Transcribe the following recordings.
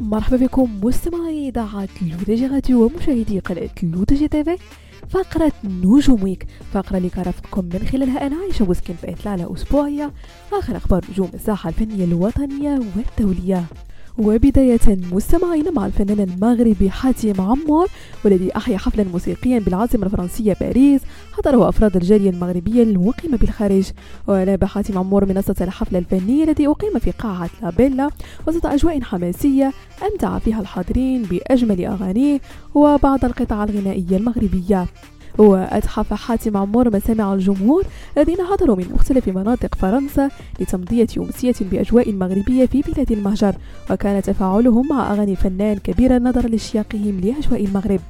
مرحبا بكم مستمعي إذاعة L'ODJ Radio ومشاهدي قناة L'ODJ TV فقرة نجوم Week فقرة اللي كنرافقكم من خلالها أنا عايشة وسكن في إطلالة أسبوعية. آخر أخبار نجوم الساحة الفنية الوطنية والدولية. وبداية مستمعين مع الفنان المغربي حاتم عمور والذي أحيا حفلا موسيقيا بالعاصمة الفرنسية باريس حضره أفراد الجالية المغربية المقيمة بالخارج. وناب حاتم عمور منصة الحفل الفني الذي أقيم في قاعة لابيلا وسط أجواء حماسية أمتع فيها الحاضرين بأجمل أغانيه وبعض القطع الغنائية المغربية. وأتحف حاتم عمور مسامع الجمهور الذين حضروا من مختلف مناطق فرنسا لتمضية أمسية بأجواء مغربية في بلاد المهجر وكان تفاعلهم مع أغاني الفنان كبيرا نظرا لاشتياقهم لأجواء المغرب.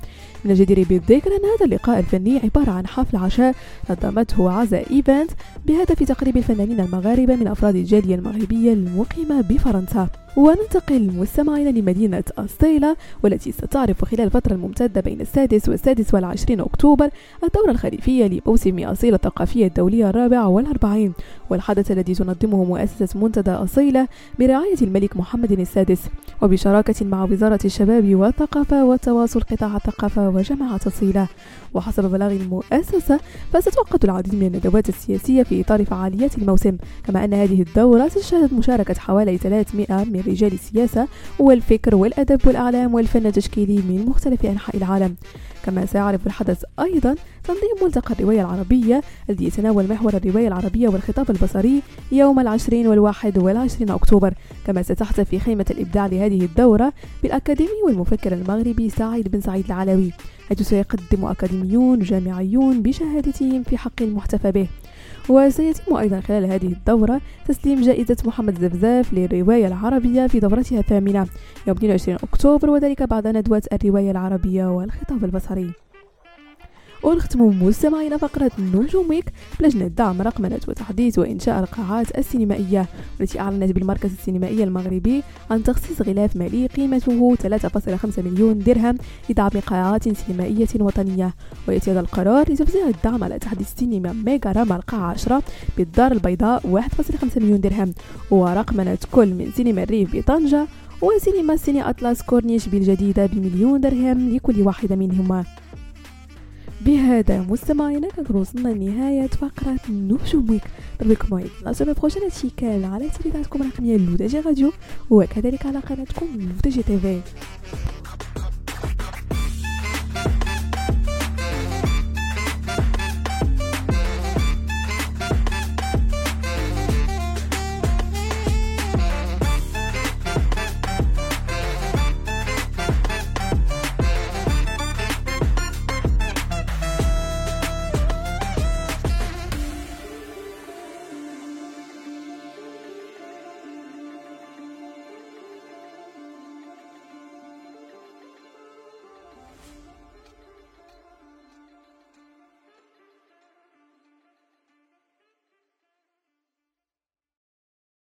من الجدير بالذكر أن هذا اللقاء الفني عبارة عن حفل عشاء نظمته عزا إيفنت بهدف تقريب الفنانين المغاربة من أفراد الجالية المغربية المقيمة بفرنسا. وننتقل مستمعين لمدينة أستيلا والتي ستعرف خلال الفترة الممتدة بين السادس والسادس والعشرين أكتوبر الدورة الخريفية لموسم أصيلة الثقافية الدولية الرابع والأربعين. والحدث الذي تنظمه مؤسسة منتدى أصيلة برعاية الملك محمد السادس وبشراكة مع وزارة الشباب والثقافة والتواصل قطاع الثقافة وجماعة أصيلة وحسب بلاغ المؤسسة فستوقت العديد من الندوات السياسية في إطار فعاليات الموسم كما أن هذه الدورة تشهد مشاركة حوالي 300 من رجال السياسة والفكر والأدب والأعلام والفن التشكيلي من مختلف أنحاء العالم. كما سيعرف الحدث أيضا تنظيم ملتقى الرواية العربية الذي يتناول محور الرواية العربية والخطاب البصري يوم العشرين والواحد والعشرين أكتوبر. كما ستحتفي خيمة الإبداع لهذه الدورة بالأكاديمي والمفكر المغربي سعيد بن سعيد العلوي حيث سيقدم أكاديميون جامعيون بشهادتهم في حق المحتفى به. وسيتم أيضا خلال هذه الدورة تسليم جائزة محمد زفزاف للرواية العربية في دورتها الثامنة يوم 22 أكتوبر وذلك بعد ندوة الرواية العربية والخطاب البصري. ونختم مستمعينا فقرة نجوم ويك بلجنة دعم رقمنة وتحديث وإنشاء القاعات السينمائية والتي أعلنت بالمركز السينمائي المغربي عن تخصيص غلاف مالي قيمته 3.5 مليون درهم لدعم قاعات سينمائية وطنية. ويأتي هذا القرار لتوزيع الدعم على تحديث سينما ميجا راما القاعة 10 بالدار البيضاء 1.5 مليون درهم. ورقمنة كل من سينما الريف بطنجة وسينما سيني أطلس كورنيش بالجديدة بمليون درهم لكل واحدة منهما. بهذا مستمعينا كنكون وصلنا لنهاية فقرة نجوم Week نضربكم موعد la semaine prochaine هادشي كان على تلفزيونكم الرقمية L'ODJ Radio وكذلك على قناتكم L'ODJ TV.